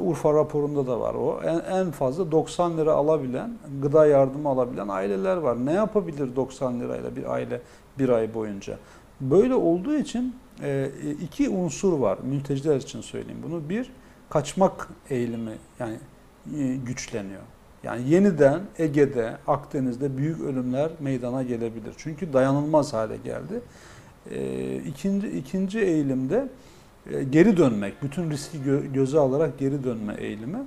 Urfa raporunda da var o. En, en fazla 90 lira alabilen, gıda yardımı alabilen aileler var. Ne yapabilir 90 lirayla bir aile bir ay boyunca? Böyle olduğu için e, iki unsur var. Mülteciler için söyleyeyim bunu. Bir, kaçmak eğilimi yani e, güçleniyor. Yani yeniden Ege'de, Akdeniz'de büyük ölümler meydana gelebilir. Çünkü dayanılmaz hale geldi. E, ikinci, ikinci eğilimde e, geri dönmek, bütün riski gö- göze alarak geri dönme eğilimi.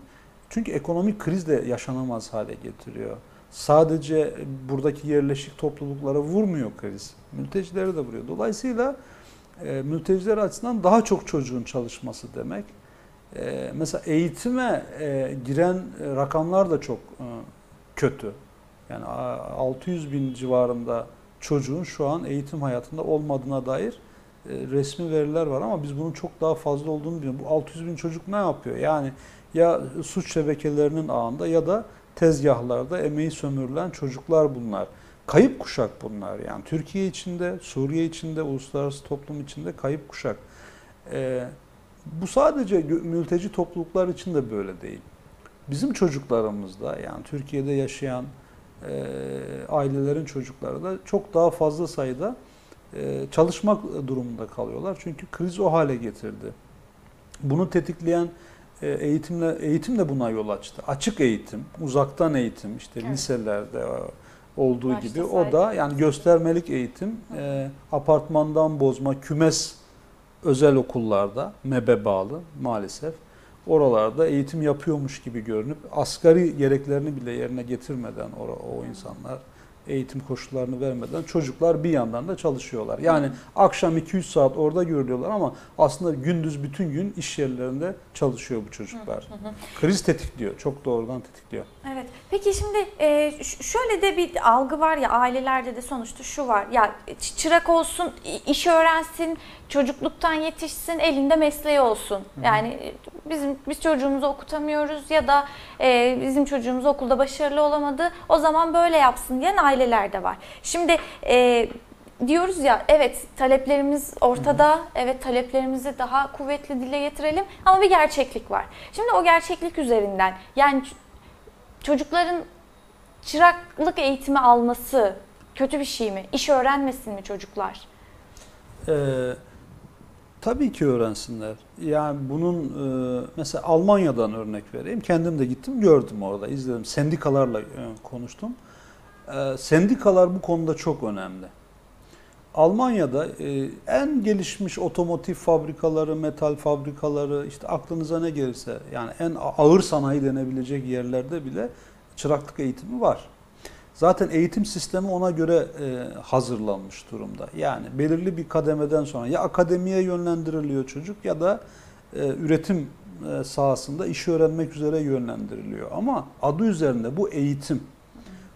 Çünkü ekonomik kriz de yaşanamaz hale getiriyor. Sadece buradaki yerleşik topluluklara vurmuyor kriz. Mültecileri de vuruyor. Dolayısıyla e, mülteciler açısından daha çok çocuğun çalışması demek. E, mesela eğitime e, giren e, rakamlar da çok e, kötü. Yani a- 600 bin civarında çocuğun şu an eğitim hayatında olmadığına dair e, resmi veriler var ama biz bunun çok daha fazla olduğunu biliyoruz. Bu 600 bin çocuk ne yapıyor? Yani ya suç şebekelerinin ağında ya da tezgahlarda emeği sömürülen çocuklar bunlar. Kayıp kuşak bunlar yani. Türkiye içinde, Suriye içinde, uluslararası toplum içinde kayıp kuşak. Ee, bu sadece mülteci topluluklar için de böyle değil. Bizim çocuklarımızda yani Türkiye'de yaşayan e, ailelerin çocukları da çok daha fazla sayıda e, çalışmak durumunda kalıyorlar. Çünkü kriz o hale getirdi. Bunu tetikleyen eğitimle eğitim de buna yol açtı. Açık eğitim, uzaktan eğitim işte Evet. liselerde e, olduğu Başta gibi o da yani göstermelik eğitim, e, apartmandan bozma, kümes özel okullarda MEB'e bağlı maalesef oralarda eğitim yapıyormuş gibi görünüp asgari gereklerini bile yerine getirmeden o, o insanlar eğitim koşullarını vermeden çocuklar bir yandan da çalışıyorlar. Yani akşam 2-3 saat orada görülüyorlar ama aslında gündüz bütün gün iş yerlerinde çalışıyor bu çocuklar. Kriz tetikliyor, çok doğrudan tetikliyor. Evet. Peki şimdi e, şöyle de bir algı var ya ailelerde de sonuçta şu var. Ya çırak olsun, iş öğrensin, çocukluktan yetişsin, elinde mesleği olsun. Yani e, bizim biz çocuğumuzu okutamıyoruz ya da e, bizim çocuğumuz okulda başarılı olamadı. O zaman böyle yapsın diyen aileler de var. Şimdi e, diyoruz ya evet taleplerimiz ortada. Evet taleplerimizi daha kuvvetli dile getirelim ama bir gerçeklik var. Şimdi o gerçeklik üzerinden yani çocukların çıraklık eğitimi alması kötü bir şey mi? İş öğrenmesin mi çocuklar? Ee, tabii ki öğrensinler. Yani bunun e, mesela Almanya'dan örnek vereyim. Kendim de gittim gördüm orada izledim. Sendikalarla e, konuştum. Ee, sendikalar bu konuda çok önemli. Almanya'da e, en gelişmiş otomotiv fabrikaları, metal fabrikaları, işte aklınıza ne gelirse yani en ağır sanayi denebilecek yerlerde bile çıraklık eğitimi var. Zaten eğitim sistemi ona göre e, hazırlanmış durumda. Yani belirli bir kademeden sonra ya akademiye yönlendiriliyor çocuk ya da e, üretim e, sahasında işi öğrenmek üzere yönlendiriliyor. Ama adı üzerinde bu eğitim.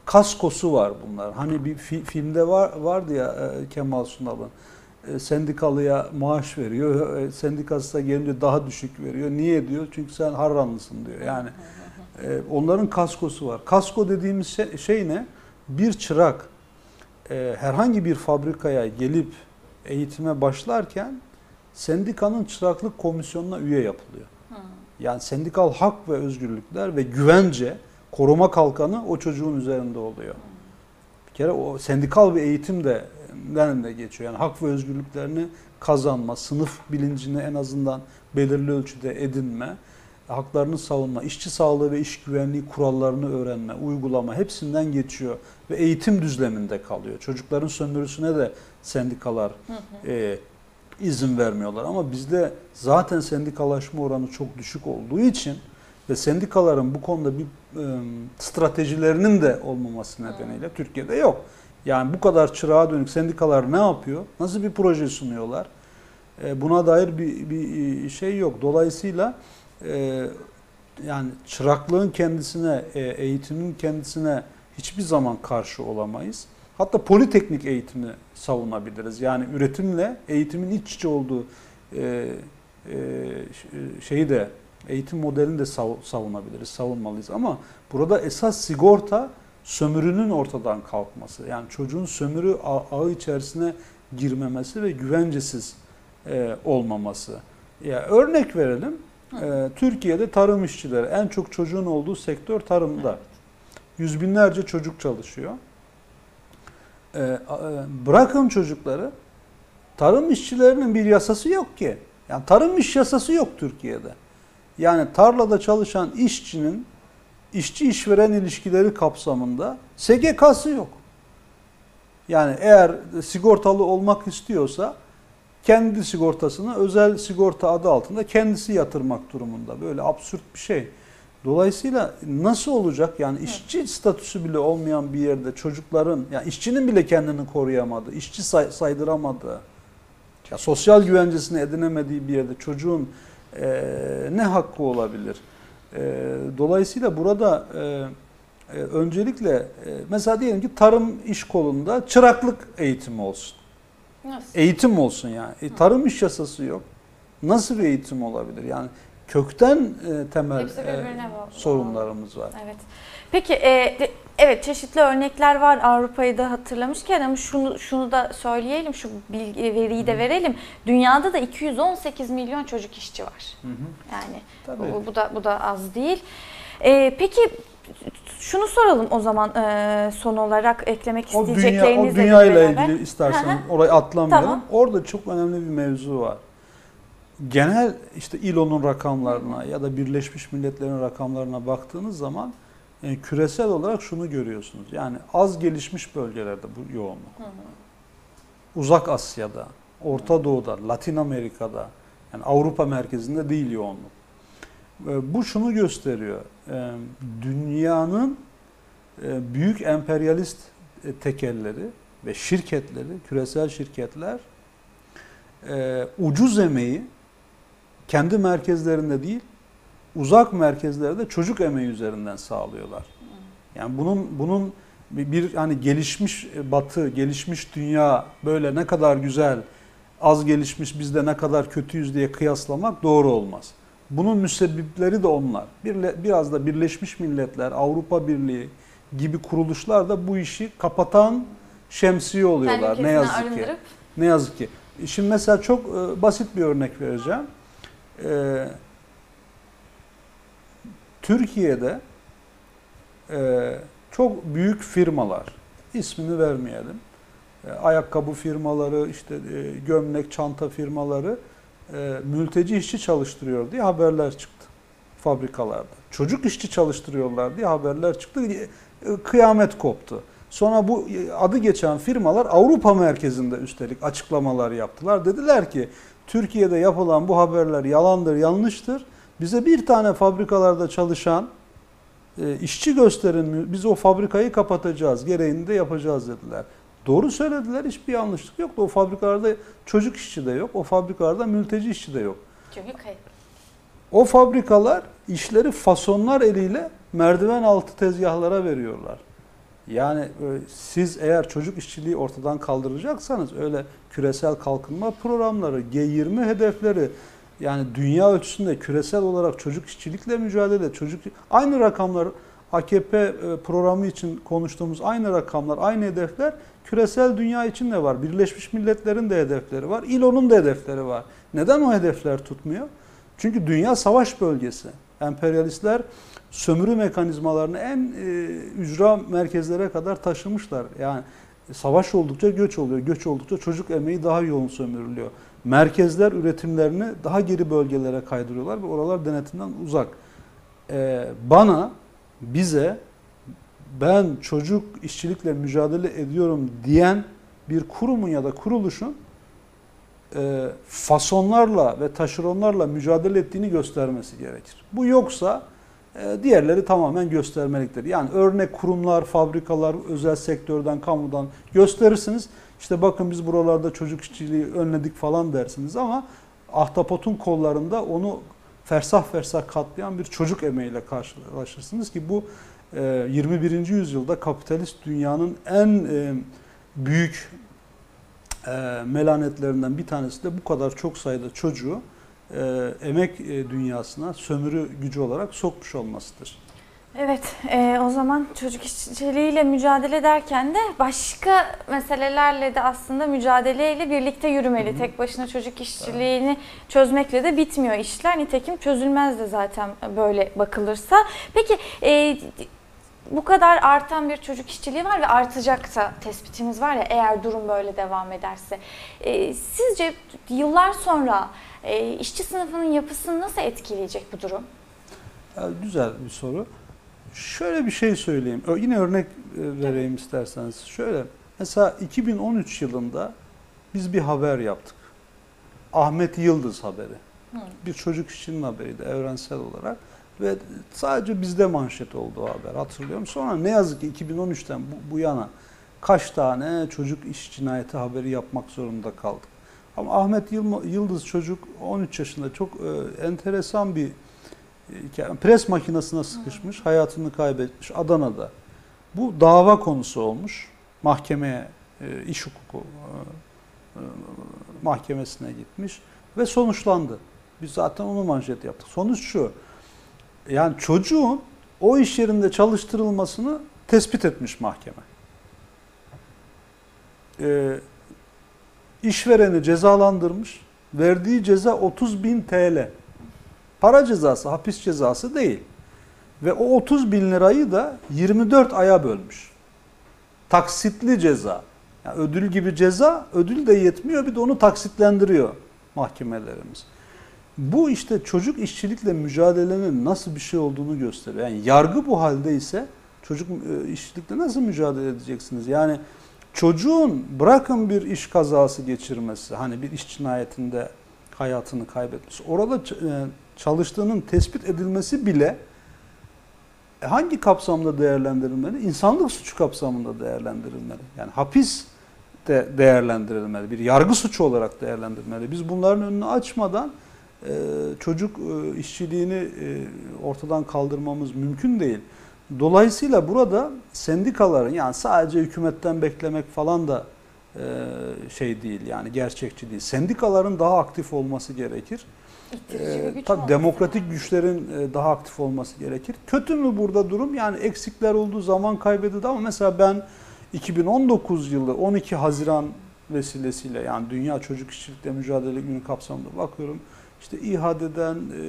Kaskosu var bunlar. Hani bir fi- filmde var vardı ya e, Kemal Sunal'ın. E, sendikalıya maaş veriyor. E, sendikası da gelince daha düşük veriyor. Niye diyor? Çünkü sen harranlısın diyor. Yani e, onların kaskosu var. Kasko dediğimiz şey, şey ne? Bir çırak e, herhangi bir fabrikaya gelip eğitime başlarken sendikanın çıraklık komisyonuna üye yapılıyor. Yani sendikal hak ve özgürlükler ve güvence, koruma kalkanı o çocuğun üzerinde oluyor. Bir kere o sendikal bir eğitim de de geçiyor. Yani hak ve özgürlüklerini kazanma, sınıf bilincini en azından belirli ölçüde edinme, haklarını savunma, işçi sağlığı ve iş güvenliği kurallarını öğrenme, uygulama hepsinden geçiyor ve eğitim düzleminde kalıyor. Çocukların sömürüsüne de sendikalar e, izin vermiyorlar ama bizde zaten sendikalaşma oranı çok düşük olduğu için ve sendikaların bu konuda bir e, stratejilerinin de olmaması nedeniyle Türkiye'de yok. Yani bu kadar çırağa dönük sendikalar ne yapıyor? Nasıl bir proje sunuyorlar? E, buna dair bir, bir şey yok. Dolayısıyla e, yani çıraklığın kendisine, e, eğitimin kendisine hiçbir zaman karşı olamayız. Hatta politeknik eğitimi savunabiliriz. Yani üretimle eğitimin iç içe olduğu e, e, şeyi de eğitim modelini de sav- savunabiliriz, savunmalıyız. Ama burada esas sigorta sömürünün ortadan kalkması. Yani çocuğun sömürü ağı içerisine girmemesi ve güvencesiz e, olmaması. Ya örnek verelim. E, Türkiye'de tarım işçileri en çok çocuğun olduğu sektör tarımda. Yüz binlerce çocuk çalışıyor. E, e, bırakın çocukları. Tarım işçilerinin bir yasası yok ki. Yani tarım iş yasası yok Türkiye'de. Yani tarlada çalışan işçinin işçi işveren ilişkileri kapsamında SGK'sı yok. Yani eğer sigortalı olmak istiyorsa kendi sigortasını özel sigorta adı altında kendisi yatırmak durumunda. Böyle absürt bir şey. Dolayısıyla nasıl olacak yani işçi statüsü bile olmayan bir yerde çocukların yani işçinin bile kendini koruyamadığı, işçi say- saydıramadığı, ya sosyal güvencesini edinemediği bir yerde çocuğun e, ne hakkı olabilir? E, dolayısıyla burada e, e, öncelikle e, mesela diyelim ki tarım iş kolunda çıraklık eğitimi olsun. Nasıl? Eğitim olsun yani. E, tarım iş yasası yok. Nasıl bir eğitim olabilir? Yani kökten e, temel e, sorunlarımız var. Evet. Peki e, de- evet çeşitli örnekler var Avrupa'yı da hatırlamışken ama şunu şunu da söyleyelim şu bilgi veriyi de verelim. Dünyada da 218 milyon çocuk işçi var. Hı hı. Yani Tabii. bu, bu da bu da az değil. E, peki şunu soralım o zaman e, son olarak eklemek O dünya, o isteyeceklerinizle dünya ile ilgili istersen orayı atlamayalım. Tamam. Orada çok önemli bir mevzu var. Genel işte İLO'nun rakamlarına ya da Birleşmiş Milletler'in rakamlarına baktığınız zaman e, küresel olarak şunu görüyorsunuz. Yani az gelişmiş bölgelerde bu yoğunluk. Uzak Asya'da, Orta Doğu'da, Latin Amerika'da, yani Avrupa merkezinde değil yoğunluk. E, Bu şunu gösteriyor. E, Dünyanın e, büyük emperyalist e, tekelleri ve şirketleri, küresel şirketler e, ucuz emeği kendi merkezlerinde değil, uzak merkezlerde çocuk emeği üzerinden sağlıyorlar. Yani bunun bunun bir, hani gelişmiş batı, gelişmiş dünya böyle ne kadar güzel, az gelişmiş biz de ne kadar kötüyüz diye kıyaslamak doğru olmaz. Bunun müsebbipleri de onlar. Bir, biraz da Birleşmiş Milletler, Avrupa Birliği gibi kuruluşlar da bu işi kapatan şemsiye oluyorlar ne yazık ki. arındırıp Ne yazık ki. Şimdi mesela çok e, basit bir örnek vereceğim. E, Türkiye'de e, çok büyük firmalar, ismini vermeyelim, e, ayakkabı firmaları, işte e, gömlek, çanta firmaları e, mülteci işçi çalıştırıyor diye haberler çıktı fabrikalarda. Çocuk işçi çalıştırıyorlar diye haberler çıktı. E, Kıyamet koptu. Sonra bu e, adı geçen firmalar Avrupa merkezinde üstelik açıklamalar yaptılar. Dediler ki Türkiye'de yapılan bu haberler yalandır, yanlıştır. Bize bir tane fabrikalarda çalışan işçi gösterin, biz o fabrikayı kapatacağız, gereğini de yapacağız dediler. Doğru söylediler, hiçbir yanlışlık yok. O fabrikalarda çocuk işçi de yok, o fabrikalarda mülteci işçi de yok. Çünkü kayıp. O fabrikalar işleri fasonlar eliyle merdiven altı tezgahlara veriyorlar. Yani e, siz eğer çocuk işçiliği ortadan kaldıracaksanız öyle küresel kalkınma programları, G20 hedefleri yani dünya ölçüsünde küresel olarak çocuk işçilikle mücadele, çocuk aynı rakamlar AKP e, programı için konuştuğumuz aynı rakamlar, aynı hedefler küresel dünya için de var. Birleşmiş Milletler'in de hedefleri var. İLO'nun da hedefleri var. Neden o hedefler tutmuyor? Çünkü dünya savaş bölgesi. Emperyalistler sömürü mekanizmalarını en e, ücra merkezlere kadar taşımışlar. Yani savaş oldukça göç oluyor. Göç oldukça çocuk emeği daha yoğun sömürülüyor. Merkezler üretimlerini daha geri bölgelere kaydırıyorlar ve oralar denetimden uzak. E, bana, bize ben çocuk işçilikle mücadele ediyorum diyen bir kurumun ya da kuruluşun e, fasonlarla ve taşeronlarla mücadele ettiğini göstermesi gerekir. Bu yoksa e, diğerleri tamamen göstermeliktir. Yani örnek kurumlar, fabrikalar, özel sektörden, kamudan gösterirsiniz. İşte bakın biz buralarda çocuk işçiliği önledik falan dersiniz ama ahtapotun kollarında onu fersah fersah katlayan bir çocuk emeğiyle karşılaşırsınız ki bu 21. yüzyılda kapitalist dünyanın en e, büyük e, melanetlerinden bir tanesi de bu kadar çok sayıda çocuğu e, emek dünyasına sömürü gücü olarak sokmuş olmasıdır. Evet, e, o zaman çocuk işçiliğiyle mücadele derken de başka meselelerle de aslında mücadeleyle birlikte yürümeli. Hı hı. Tek başına çocuk işçiliğini çözmekle de bitmiyor işler. Nitekim çözülmez de zaten böyle bakılırsa. Peki e, bu kadar artan bir çocuk işçiliği var ve artacak da tespitimiz var ya eğer durum böyle devam ederse. E, sizce yıllar sonra e, işçi sınıfının yapısını nasıl etkileyecek bu durum? Ya, güzel bir soru. Şöyle bir şey söyleyeyim. Yine örnek e, vereyim isterseniz. Şöyle mesela 2013 yılında biz bir haber yaptık. Ahmet Yıldız haberi. Hı. Bir çocuk işçinin haberiydi evrensel olarak. Ve sadece bizde manşet oldu o haber hatırlıyorum. Sonra ne yazık ki 2013'ten bu, bu yana kaç tane çocuk iş cinayeti haberi yapmak zorunda kaldık. Ama Ahmet Yıldız çocuk 13 yaşında çok e, enteresan bir e, hikaye. Pres makinesine sıkışmış, hayatını kaybetmiş Adana'da. Bu dava konusu olmuş. Mahkemeye, e, iş hukuku e, e, mahkemesine gitmiş ve sonuçlandı. Biz zaten onu manşet yaptık. Sonuç şu. Yani çocuğun o iş yerinde çalıştırılmasını tespit etmiş mahkeme. Ee, işvereni cezalandırmış. Verdiği ceza 30 bin TL. Para cezası, hapis cezası değil. Ve o 30 bin lirayı da 24 aya bölmüş. Taksitli ceza. Yani ödül gibi ceza, ödül de yetmiyor bir de onu taksitlendiriyor mahkemelerimiz. Bu işte çocuk işçilikle mücadelenin nasıl bir şey olduğunu gösteriyor. Yani yargı bu halde ise çocuk e, işçilikle nasıl mücadele edeceksiniz? Yani çocuğun bırakın bir iş kazası geçirmesi, hani bir iş cinayetinde hayatını kaybetmesi, orada e, çalıştığının tespit edilmesi bile e, hangi kapsamda değerlendirilmeli? İnsanlık suçu kapsamında değerlendirilmeli. Yani hapis de değerlendirilmeli. Bir yargı suçu olarak değerlendirilmeli. Biz bunların önünü açmadan çocuk e, işçiliğini e, ortadan kaldırmamız mümkün değil. Dolayısıyla burada sendikaların yani sadece hükümetten beklemek falan da e, şey değil yani gerçekçi değil. Sendikaların daha aktif olması gerekir. Ee, güç tabii demokratik lazım. güçlerin e, daha aktif olması gerekir. Kötü mü burada durum? Yani eksikler olduğu zaman kaybedildi ama mesela ben 2019 yılı 12 Haziran vesilesiyle yani Dünya Çocuk İşçilikle Mücadele Günü kapsamında bakıyorum. İşte İHA'den e,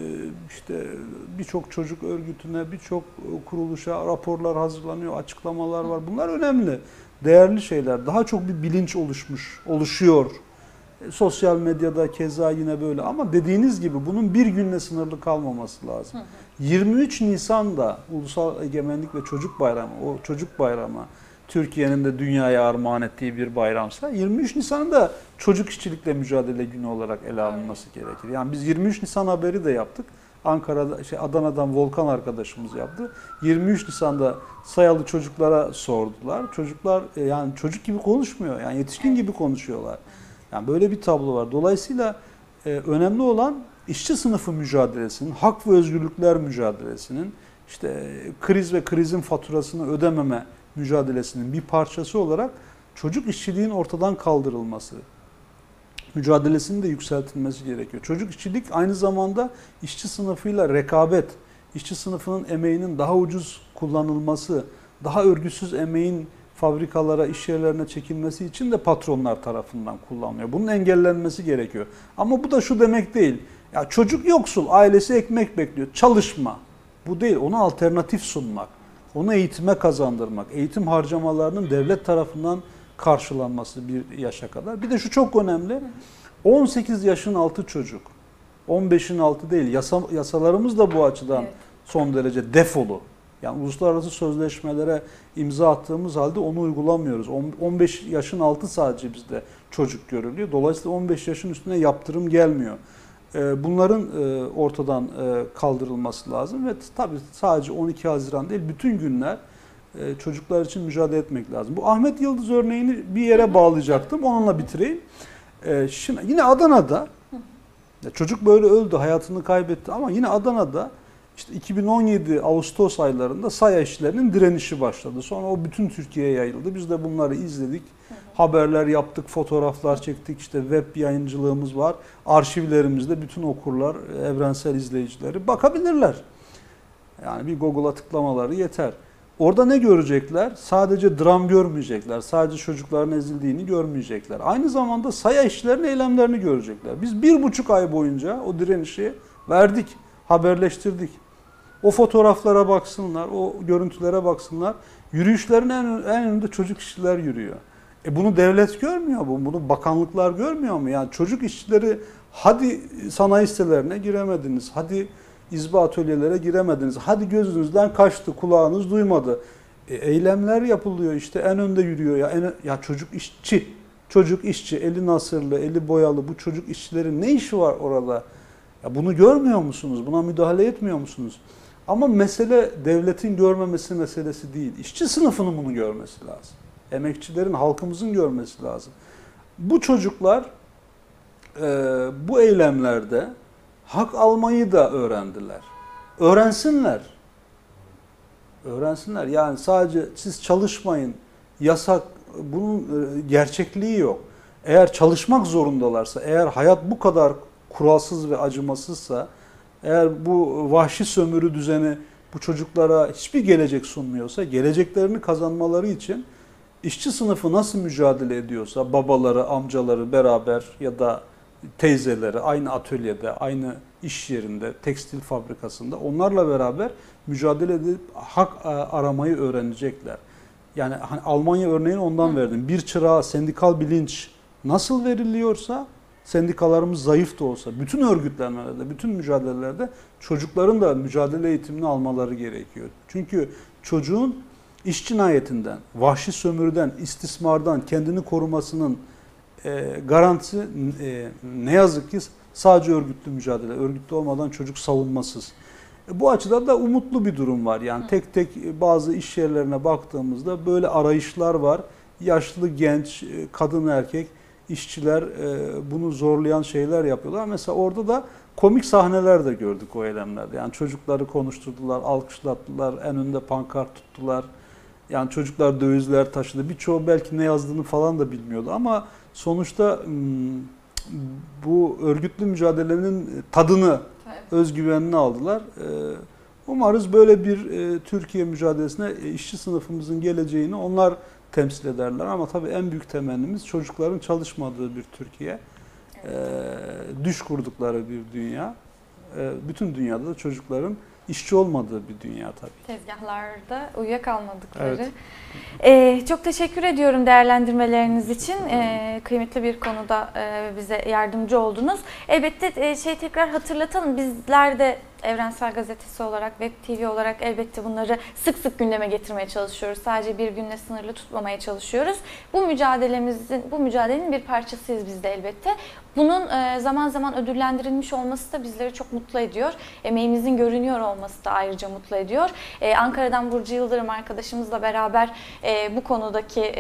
işte birçok çocuk örgütüne, birçok e, kuruluşa raporlar hazırlanıyor, açıklamalar var. Bunlar önemli, değerli şeyler. Daha çok bir bilinç oluşmuş, oluşuyor. E, Sosyal medyada keza yine böyle ama dediğiniz gibi bunun bir günle sınırlı kalmaması lazım. Hı hı. 23 Nisan'da Ulusal Egemenlik ve Çocuk Bayramı, o çocuk bayramı Türkiye'nin de dünyaya armağan ettiği bir bayramsa 23 Nisan'ı da çocuk işçilikle mücadele günü olarak ele alınması gerekir. Yani biz 23 Nisan haberi de yaptık. Ankara'da şey Adana'dan Volkan arkadaşımız yaptı. 23 Nisan'da sayalı çocuklara sordular. Çocuklar e, yani çocuk gibi konuşmuyor. Yani yetişkin gibi konuşuyorlar. Yani böyle bir tablo var. Dolayısıyla e, önemli olan işçi sınıfı mücadelesinin, hak ve özgürlükler mücadelesinin, işte e, kriz ve krizin faturasını ödememe mücadelesinin bir parçası olarak çocuk işçiliğin ortadan kaldırılması, mücadelesinin de yükseltilmesi gerekiyor. Çocuk işçilik aynı zamanda işçi sınıfıyla rekabet, işçi sınıfının emeğinin daha ucuz kullanılması, daha örgüsüz emeğin fabrikalara, iş yerlerine çekilmesi için de patronlar tarafından kullanılıyor. Bunun engellenmesi gerekiyor. Ama bu da şu demek değil. Ya çocuk yoksul, ailesi ekmek bekliyor. Çalışma. Bu değil. Ona alternatif sunmak. Onu eğitime kazandırmak. Eğitim harcamalarının devlet tarafından karşılanması bir yaşa kadar. Bir de şu çok önemli. 18 yaşın altı çocuk. 15'in altı değil. Yasa, yasalarımız da bu açıdan Evet. son derece defolu. Yani uluslararası sözleşmelere imza attığımız halde onu uygulamıyoruz. On- 15 yaşın altı sadece bizde çocuk görülüyor. Dolayısıyla 15 yaşın üstüne yaptırım gelmiyor. Ee, Bunların e, ortadan e, kaldırılması lazım ve tabii sadece 12 Haziran değil bütün günler çocuklar için mücadele etmek lazım. Bu Ahmet Yıldız örneğini bir yere bağlayacaktım. Onunla bitireyim. E, Şimdi yine Adana'da çocuk böyle öldü, hayatını kaybetti ama yine Adana'da işte 2017 Ağustos aylarında Saya işçilerinin direnişi başladı. Sonra o bütün Türkiye'ye yayıldı. Biz de bunları izledik. Haberler yaptık, fotoğraflar çektik. İşte web yayıncılığımız var. Arşivlerimizde bütün okurlar, evrensel izleyicileri bakabilirler. Yani bir Google'a tıklamaları yeter. Orada ne görecekler? Sadece dram görmeyecekler. Sadece çocukların ezildiğini görmeyecekler. Aynı zamanda saya işçilerin eylemlerini görecekler. Biz bir buçuk ay boyunca o direnişi verdik, haberleştirdik. O fotoğraflara baksınlar, o görüntülere baksınlar. Yürüyüşlerin en, en önünde çocuk işçiler yürüyor. E bunu devlet görmüyor mu? Bunu bakanlıklar görmüyor mu? Yani çocuk işçileri hadi sanayi sitelerine giremediniz, hadi izba atölyelere giremediniz, hadi gözünüzden kaçtı, kulağınız duymadı. E, eylemler yapılıyor işte en önde yürüyor ya. En, ya çocuk işçi, çocuk işçi, eli nasırlı, eli boyalı bu çocuk işçilerin ne işi var orada? Ya bunu görmüyor musunuz? Buna müdahale etmiyor musunuz? Ama mesele devletin görmemesi meselesi değil. İşçi sınıfının bunu görmesi lazım. Emekçilerin, halkımızın görmesi lazım. Bu çocuklar e, bu eylemlerde hak almayı da öğrendiler. Öğrensinler. Öğrensinler. Yani sadece siz çalışmayın, yasak, bunun e, gerçekliği yok. Eğer çalışmak zorundalarsa, eğer hayat bu kadar kuralsız ve acımasızsa, eğer bu vahşi sömürü düzeni bu çocuklara hiçbir gelecek sunmuyorsa, geleceklerini kazanmaları için işçi sınıfı nasıl mücadele ediyorsa, babaları, amcaları beraber ya da teyzeleri aynı atölyede, aynı iş yerinde, tekstil fabrikasında onlarla beraber mücadele edip hak e, aramayı öğrenecekler. Yani hani Almanya örneğini ondan verdim. Bir çırağa sendikal bilinç nasıl veriliyorsa sendikalarımız zayıf da olsa bütün örgütlenmelerde, bütün mücadelelerde çocukların da mücadele eğitimini almaları gerekiyor. Çünkü çocuğun iş cinayetinden, vahşi sömürüden, istismardan kendini korumasının e, garantisi e, ne yazık ki sadece örgütlü mücadele. Örgütlü olmadan çocuk savunmasız. E, bu açıdan da umutlu bir durum var. Yani tek tek bazı iş yerlerine baktığımızda böyle arayışlar var. Yaşlı, genç, e, kadın, erkek işçiler e, bunu zorlayan şeyler yapıyorlar. Mesela orada da komik sahneler de gördük o eylemlerde. Yani çocukları konuşturdular, alkışlattılar, en önünde pankart tuttular. Yani çocuklar dövizler taşıdı. Birçoğu belki ne yazdığını falan da bilmiyordu ama sonuçta bu örgütlü mücadelenin tadını, özgüvenini aldılar. Ee, Umarız böyle bir e, Türkiye mücadelesine e, işçi sınıfımızın geleceğini onlar temsil ederler. Ama tabii en büyük temennimiz çocukların çalışmadığı bir Türkiye. Ee, Düş kurdukları bir dünya. Ee, Bütün dünyada da çocukların işçi olmadığı bir dünya tabii. Tezgahlarda uyuyakalmadıkları. Evet. Ee, çok teşekkür ediyorum değerlendirmeleriniz için. Ee, kıymetli bir konuda e, bize yardımcı oldunuz. Elbette e, şey tekrar hatırlatalım. Bizler de Evrensel Gazetesi olarak, Web TV olarak elbette bunları sık sık gündeme getirmeye çalışıyoruz. Sadece bir günle sınırlı tutmamaya çalışıyoruz. Bu mücadelemizin, bu mücadelenin bir parçasıyız biz de elbette. Bunun e, zaman zaman ödüllendirilmiş olması da bizleri çok mutlu ediyor. Emeğimizin görünüyor olması da ayrıca mutlu ediyor. E, Ankara'dan Burcu Yıldırım arkadaşımızla beraber e, bu konudaki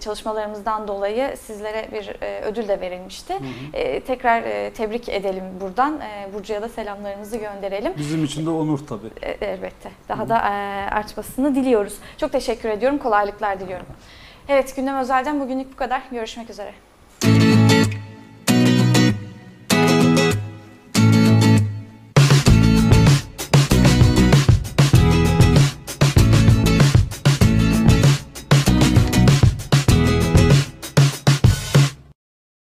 çalışmalarımızdan dolayı sizlere bir ödül de verilmişti. E, tekrar e, tebrik edelim buradan. Burcu'ya da selamlarımızı gönderelim. Bizim için de onur tabii. Elbette. Daha da e, artmasını diliyoruz. Çok teşekkür ediyorum. Kolaylıklar diliyorum. Evet gündem özelden bugünlük bu kadar. Görüşmek üzere.